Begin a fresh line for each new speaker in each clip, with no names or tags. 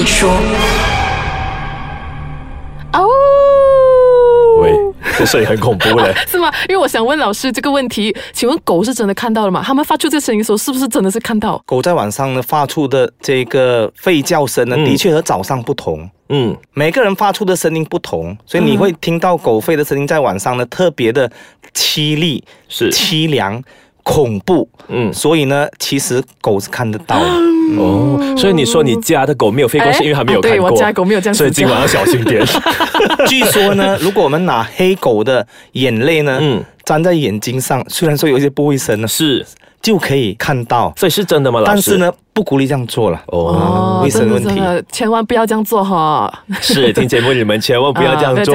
你说。
哦，
喂，这声音很恐怖嘞。
是吗？因为我想问老师这个问题，请问狗是真的看到了吗？他们发出这声音的时候，是不是真的是看到？
狗在晚上呢发出的这个吠叫声呢，的确和早上不同。
嗯，
每个人发出的声音不同，所以你会听到狗吠的声音在晚上呢特别的凄厉、
是
凄凉、恐怖。
嗯
所以呢，其实狗是看得到的。
哦，所以你说你家的狗没有飞过，
哎
是因为它没有看过。
我家狗没有这样
所以今晚要小心点。
据说呢，如果我们拿黑狗的眼泪呢，
嗯
粘在眼睛上，虽然说有一些不卫生呢，
是，
就可以看到，
所以是真的吗？老师
但是，呢，不鼓励这样做了。
哦，
卫生问题
千万不要这样做哈！
是听节目你们千万不要这样做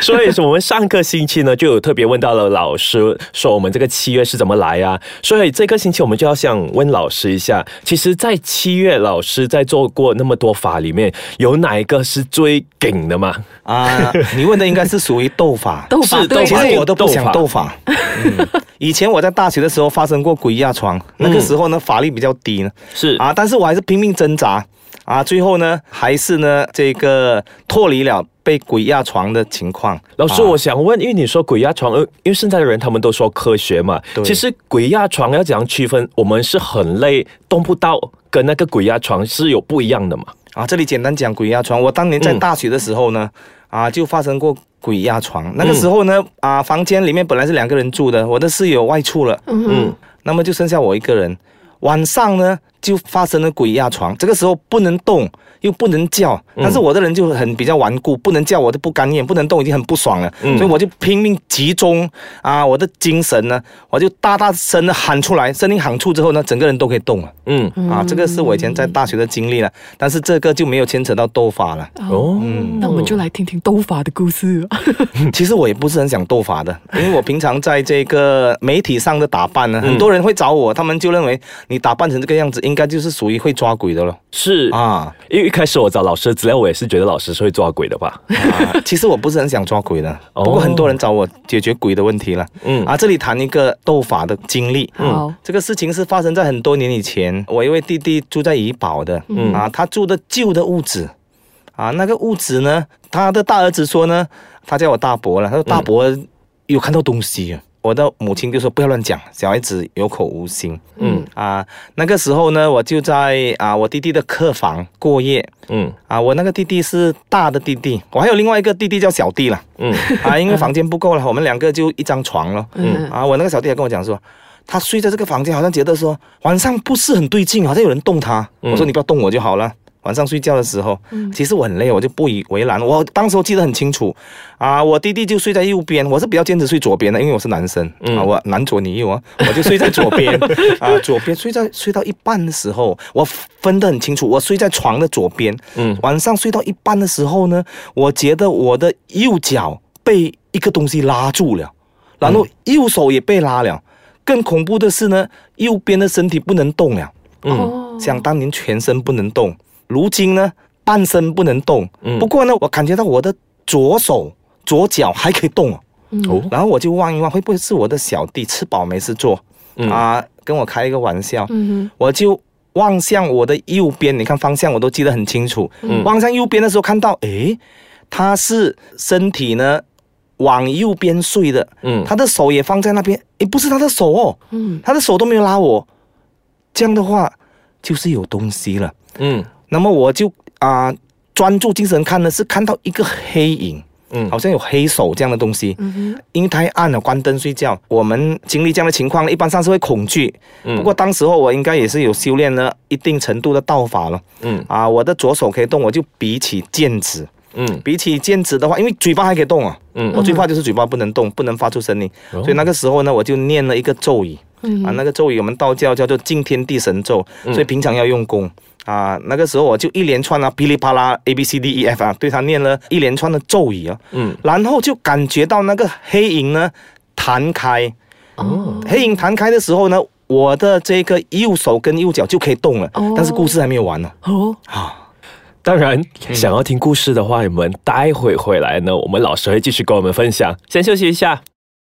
所以说我们上个星期呢就有特别问到了老师，说我们这个七月是怎么来啊？所以这个星期我们就要想问老师一下，其实，在七月老师在做过那么多法里面，有哪一个是最顶的吗？
啊，你问的应该是属于斗法。
斗法
斗法
其实我都不想
斗
斗法。嗯 以前我在大学的时候发生过鬼压床，那个时候呢法力比较低呢，
是
啊，但是我还是拼命挣扎啊，最后呢还是呢这个脱离了被鬼压床的情况。
老师，
啊
我想问，因为你说鬼压床，呃，因为现在的人他们都说科学嘛，其实鬼压床要怎样区分？我们是很累，动不到，跟那个鬼压床是有不一样的嘛？
啊，这里简单讲鬼压床。我当年在
嗯
大学的时候呢，啊，就发生过鬼压床。那个时候呢，啊，房间里面本来是两个人住的，我的室友外出了，
嗯，
那么就剩下我一个人。晚上呢，就发生了鬼压床，这个时候不能动，又不能叫，但是我的人就很比较顽固，不能叫我就不甘愿，不能动已经很不爽了，
嗯。
所以我就拼命集中啊我的精神呢，我就大大声的喊出来，声音喊出之后呢，整个人都可以动了。
嗯，
啊，这个是我以前在大学的经历了，但是这个就没有牵扯到斗法了。
哦，
那我们就来听听斗法的故事。
其实我也不是很想斗法的，因为我平常在这个媒体上的打扮呢，很多人会找我，他们就认为你打扮成这个样子，应该就是属于会抓鬼的了
是
啊
因为一开始我找老师的资料，我也是觉得老师是会抓鬼的吧？
啊！其实我不是很想抓鬼的，
哦
不过很多人找我解决鬼的问题了。
嗯
啊，这里谈一个斗法的经历。
嗯，
这个事情是发生在很多年以前，我一位弟弟住在怡保的，
嗯
啊，他住的旧的屋子，啊，那个屋子呢，他的大儿子说呢，他叫我大伯了，他说大伯有看到东西啊。我的母亲就说不要乱讲，小孩子有口无心。
嗯
啊，那个时候呢，我就在啊我弟弟的客房过夜。
嗯
啊，我那个弟弟是大的弟弟，我还有另外一个弟弟叫小弟了。
嗯
啊，因为房间不够了，我们两个就一张床了。
嗯
啊，我那个小弟还跟我讲说，他睡在这个房间，好像觉得说晚上不是很对劲，好像有人动他。
嗯
我说你不要动我就好了。晚上睡觉的时候，其实我很累，我就不以为然。我当时我记得很清楚，啊，我弟弟就睡在右边，我是比较坚持睡左边的，因为我是男生，
嗯。
啊，我男左女右啊，我就睡在左边，啊，左边睡在睡到一半的时候，我分得很清楚，我睡在床的左边，
嗯。
晚上睡到一半的时候呢，我觉得我的右脚被一个东西拉住了，然后右手也被拉了。更恐怖的是呢，右边的身体不能动了。
嗯。
哦，
想当年全身不能动，如今呢半身不能动。
嗯
不过呢，我感觉到我的左手、左脚还可以动哦。
哦
然后我就望一望，会不会是我的小弟吃饱没事做、
嗯
啊？跟我开一个玩笑。
嗯
我就望向我的右边，你看方向我都记得很清楚。
嗯
望向右边的时候，看到诶，他是身体呢往右边睡的，
嗯
他的手也放在那边，诶，不是他的手哦，
嗯
他的手都没有拉我，这样的话就是有东西了。
嗯
那么我就啊、专注精神看呢，是看到一个黑影。
嗯
好像有黑手这样的东西，
嗯
因为太暗了，关灯睡觉。我们经历这样的情况，一般上是会恐惧。
嗯
不过当时候我应该也是有修炼了一定程度的道法了。
嗯
啊，我的左手可以动，我就比起剑指。
嗯
比起剑指的话，因为嘴巴还可以动啊，
嗯
我最怕就是嘴巴不能动，不能发出声音。
哦
所以那个时候呢，我就念了一个咒语。
嗯
啊，那个咒语我们道教叫做敬天地神咒，
嗯
所以平常要用功啊。那个时候我就一连串啊，噼里啪啦 A B C D E F 啊，对他念了一连串的咒语啊，
嗯
然后就感觉到那个黑影呢弹开，
哦
黑影弹开的时候呢，我的这个右手跟右脚就可以动了，
哦
但是故事还没有完呢
哦，
啊。
当然，想要听故事的话，你们待会回来呢，我们老师会继续跟我们分享。先休息一下。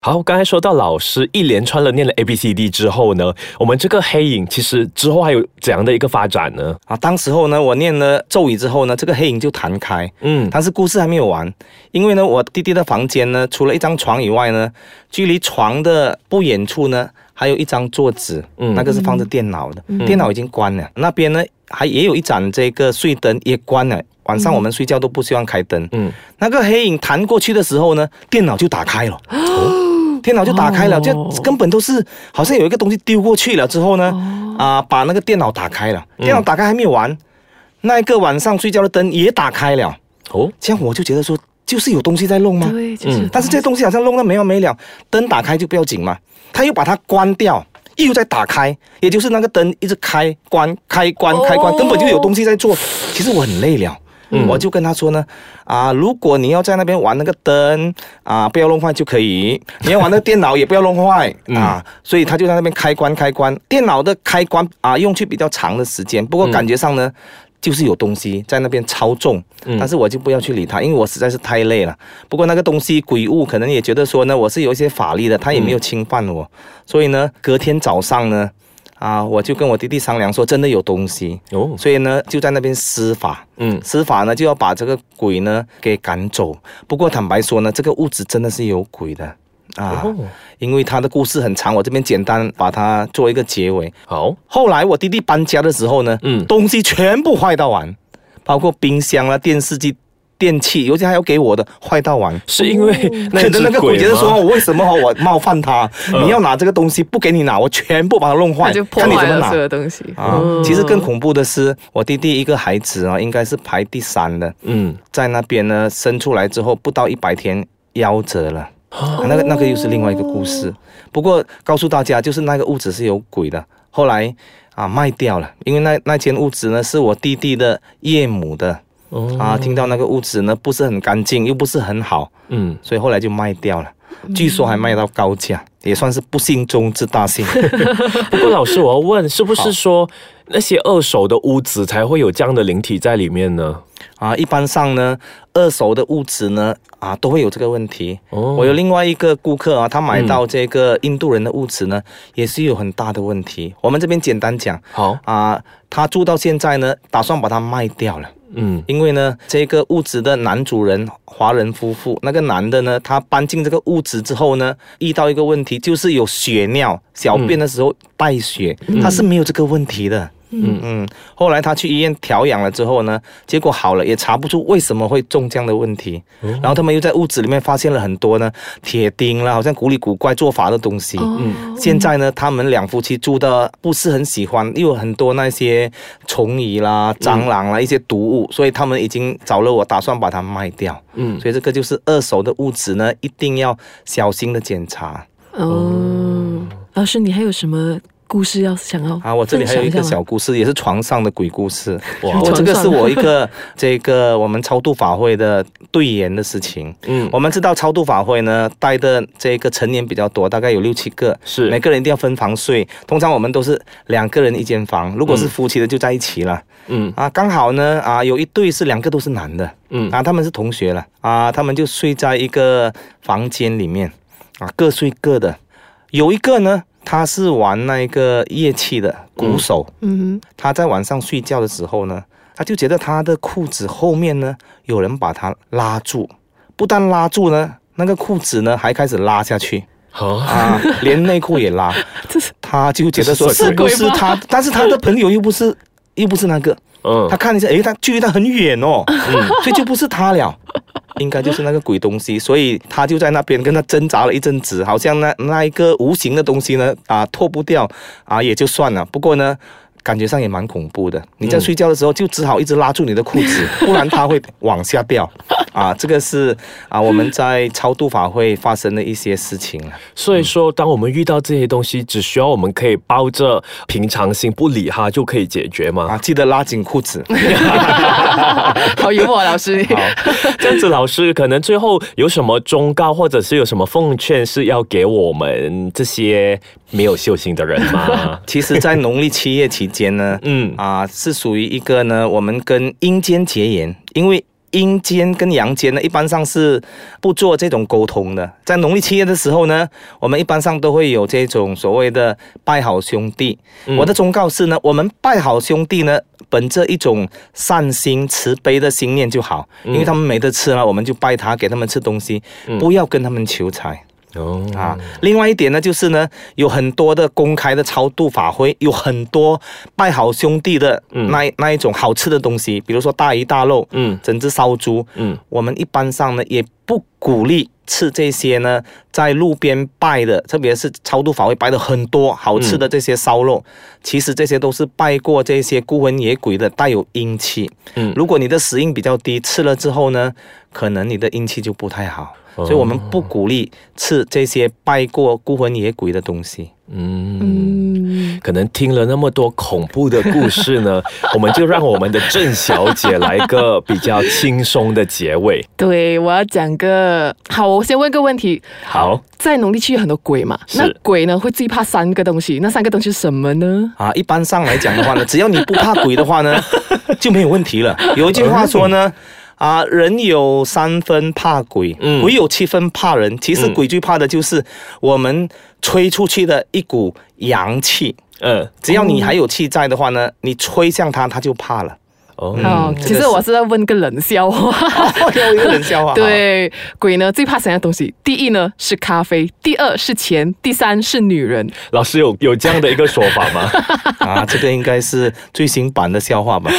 好，刚才说到老师一连串的念了 A B C D 之后呢，我们这个黑影其实之后还有怎样的一个发展呢？
啊，当时候呢，我念了咒语之后呢，这个黑影就弹开。
嗯，
但是故事还没有完，因为呢，我弟弟的房间呢，除了一张床以外呢，距离床的不远处呢，还有一张桌子，
嗯
那个是放着电脑的，电脑已经关了。那边呢，还也有一盏这个睡灯也关了，晚上我们睡觉都不希望开灯。
嗯，
那个黑影弹过去的时候呢，电脑就打开了。电脑就打开了，
哦
就根本都是好像有一个东西丢过去了之后呢，啊、把那个电脑打开了。电脑打开还没有完，那一个晚上睡觉的灯也打开了。
哦，
这样我就觉得说，就是有东西在弄吗？
对，就是、
嗯
但是这些东西好像弄得没完没了，灯打开就不要紧嘛，他又把它关掉，又再打开，也就是那个灯一直开关开关开关，
哦
根本就有东西在做。其实我很累了。
嗯
我就跟他说呢，啊，如果你要在那边玩那个灯啊，不要弄坏就可以；你要玩那个电脑也不要弄坏 啊。所以他就在那边开关开关，电脑的开关啊，用去比较长的时间，不过感觉上呢。就是有东西在那边操纵，但是我就不要去理他，因为我实在是太累了。不过那个东西鬼物可能也觉得说呢，我是有一些法力的，他也没有侵犯我，所以呢，隔天早上呢，啊，我就跟我弟弟商量说，真的有东西，
哦，
所以呢，就在那边施法，
嗯，
施法呢就要把这个鬼呢给赶走。不过坦白说呢，这个屋子真的是有鬼的。啊，
哦，
因为他的故事很长，我这边简单把它做一个结尾。
好，
后来我弟弟搬家的时候呢，
嗯。
东西全部坏到完，包括冰箱啦、电视机、电器，尤其还要给我的坏到完。
是因为那
个那个鬼觉得说，
吗
我为什么我冒犯他？你要拿这个东西不给你拿，我全部把它弄坏
就，破
看你怎么拿
东西
啊，
嗯
其实更恐怖的是，我弟弟一个孩子啊，应该是排第三的，
嗯，
在那边呢生出来之后不到一百天夭折了。啊那个那个又是另外一个故事。不过告诉大家，就是那个屋子是有鬼的。后来啊卖掉了，因为那那间屋子呢是我弟弟的岳母的
哦，
啊，听到那个屋子呢不是很干净，又不是很好，
嗯，
所以后来就卖掉了。据说还卖到高价，也算是不幸中之大幸。
不过老师，我要问，是不是说那些二手的屋子才会有这样的灵体在里面呢？
啊，一般上呢，二手的屋子呢，啊，都会有这个问题。
哦
我有另外一个顾客啊，他买到这个印度人的屋子呢，也是有很大的问题。我们这边简单讲
好，
啊，他住到现在呢，打算把它卖掉了。
嗯，
因为呢，这个屋子的男主人华人夫妇，那个男的呢，他搬进这个屋子之后呢，遇到一个问题，就是有血尿，小便的时候带血，他是没有这个问题的。
嗯。
嗯，后来他去医院调养了之后呢，结果好了，也查不出为什么会中这样的问题。然后他们又在屋子里面发现了很多呢铁钉啦，好像古里古怪做法的东西。
嗯。
现在呢，他们两夫妻住的不是很喜欢，又有很多那些虫蚁啦、蟑螂啦、一些毒物，所以他们已经找了我，打算把它卖掉。
嗯，
所以这个就是二手的屋子呢，一定要小心的检查。
哦，老师，你还有什么故事要想要
啊。我这里还有一个小故事，也是床上的鬼故事。
哇
我这个是我一个 这个我们超度法会的队员的事情。
嗯，
我们知道超度法会呢，带的这个成年比较多，大概有六七个，
是
每个人一定要分房睡。通常我们都是两个人一间房，如果是夫妻的就在一起了。
嗯
啊，刚好呢啊，有一对是两个都是男的，
嗯
啊，他们是同学了啊，他们就睡在一个房间里面啊，各睡各的。有一个呢，他是玩那个乐器的鼓手，
嗯
他在晚上睡觉的时候呢，他就觉得他的裤子后面呢有人把他拉住，不但拉住呢，那个裤子呢还开始拉下去。
好，
啊，连内裤也拉。他就觉得说
是
是不是他？但是他的朋友又不是又不是那个，
嗯。
他看一下，诶，他距离他很远哦，嗯所以就不是他了。应该就是那个鬼东西，所以他就在那边跟他挣扎了一阵子，好像那那一个无形的东西呢，啊，脱不掉啊，也就算了。不过呢，感觉上也蛮恐怖的。你在睡觉的时候就只好一直拉住你的裤子，不然它会往下掉。啊，这个是啊我们在超度法会发生的一些事情了。
所以说，当我们遇到这些东西，只需要我们可以抱着平常心不理它，就可以解决嘛？
啊，记得拉紧裤子。
好幽默，老师。
这样子，老师可能最后有什么忠告，或者是有什么奉劝，是要给我们这些没有修行的人吗？
其实，在农历七月期间呢，
嗯
啊，是属于一个呢，我们跟阴间结缘，因为阴间跟阳间呢，一般上是不做这种沟通的。在农历七月的时候呢，我们一般上都会有这种所谓的拜好兄弟。我的忠告是呢，我们拜好兄弟呢，本着一种善心、慈悲的心念就好，因为他们没得吃了，我们就拜他，给他们吃东西，不要跟他们求财。
哦。
啊，另外一点呢，就是呢，有很多的公开的超度法会，有很多拜好兄弟的那一那一种好吃的东西，比如说大鱼大肉，
嗯。
整只烧猪，
嗯，
我们一般上呢也不鼓励吃这些呢，在路边拜的，特别是超度法会拜的很多好吃的这些烧肉，其实这些都是拜过这些孤魂野鬼的，带有阴气。
嗯。
如果你的死印比较低，吃了之后呢，可能你的阴气就不太好。所以我们不鼓励吃这些拜过孤魂野鬼的东西。
嗯。
嗯，
可能听了那么多恐怖的故事呢，我们就让我们的郑小姐来个比较轻松的结尾。
对，我要讲个好，我先问个问题。
好，
在农历七月很多鬼嘛，那鬼呢会最怕三个东西，那三个东西是什么呢？
啊，一般上来讲的话呢，只要你不怕鬼的话呢，就没有问题了。有一句话说呢。啊，人有三分怕鬼，
嗯
鬼有七分怕人。其实
嗯
鬼最怕的就是我们吹出去的一股阳气。
嗯，
只要你还有气在的话呢，你吹向它，它就怕了。
哦，
哦，其实我是在问个冷笑话。
有一个冷笑话。
对，鬼呢最怕三样东西，第一呢是咖啡，第二是钱，第三是女人。
老师有有这样的一个说法吗？
啊，这个应该是最新版的笑话吧？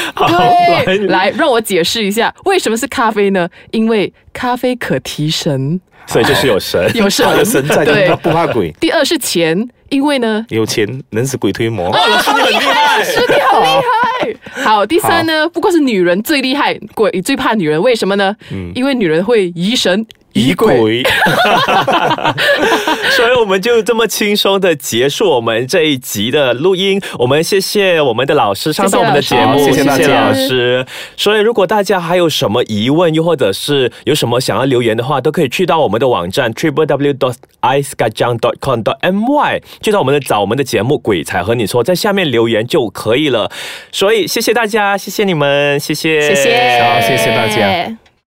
对，来让我解释一下，为什么是咖啡呢？因为咖啡可提神，
所以就是有神。
有神
他的神在，
对
他不怕鬼。
第二是钱，因为呢
有钱能使鬼推磨。
老师你很厉害。
师你好厉害。好，第三呢，不过是女人最厉害，鬼最怕女人，为什么呢？因为女人会疑神疑鬼。
鬼，
所以我们就这么轻松的结束我们这一集的录音。我们谢谢我们的老师上到我们的节目，
谢谢大家
老师。所以如果大家还有什么疑问，又或者是有什么想要留言的话，都可以去到我们的网站 triple w dot i s k a j a n g dot com dot my，去到我们的找我们的节目《鬼才和你说》，在下面留言就可以了。所以谢谢大家，谢谢你们，谢谢，
谢谢，
好谢谢大家。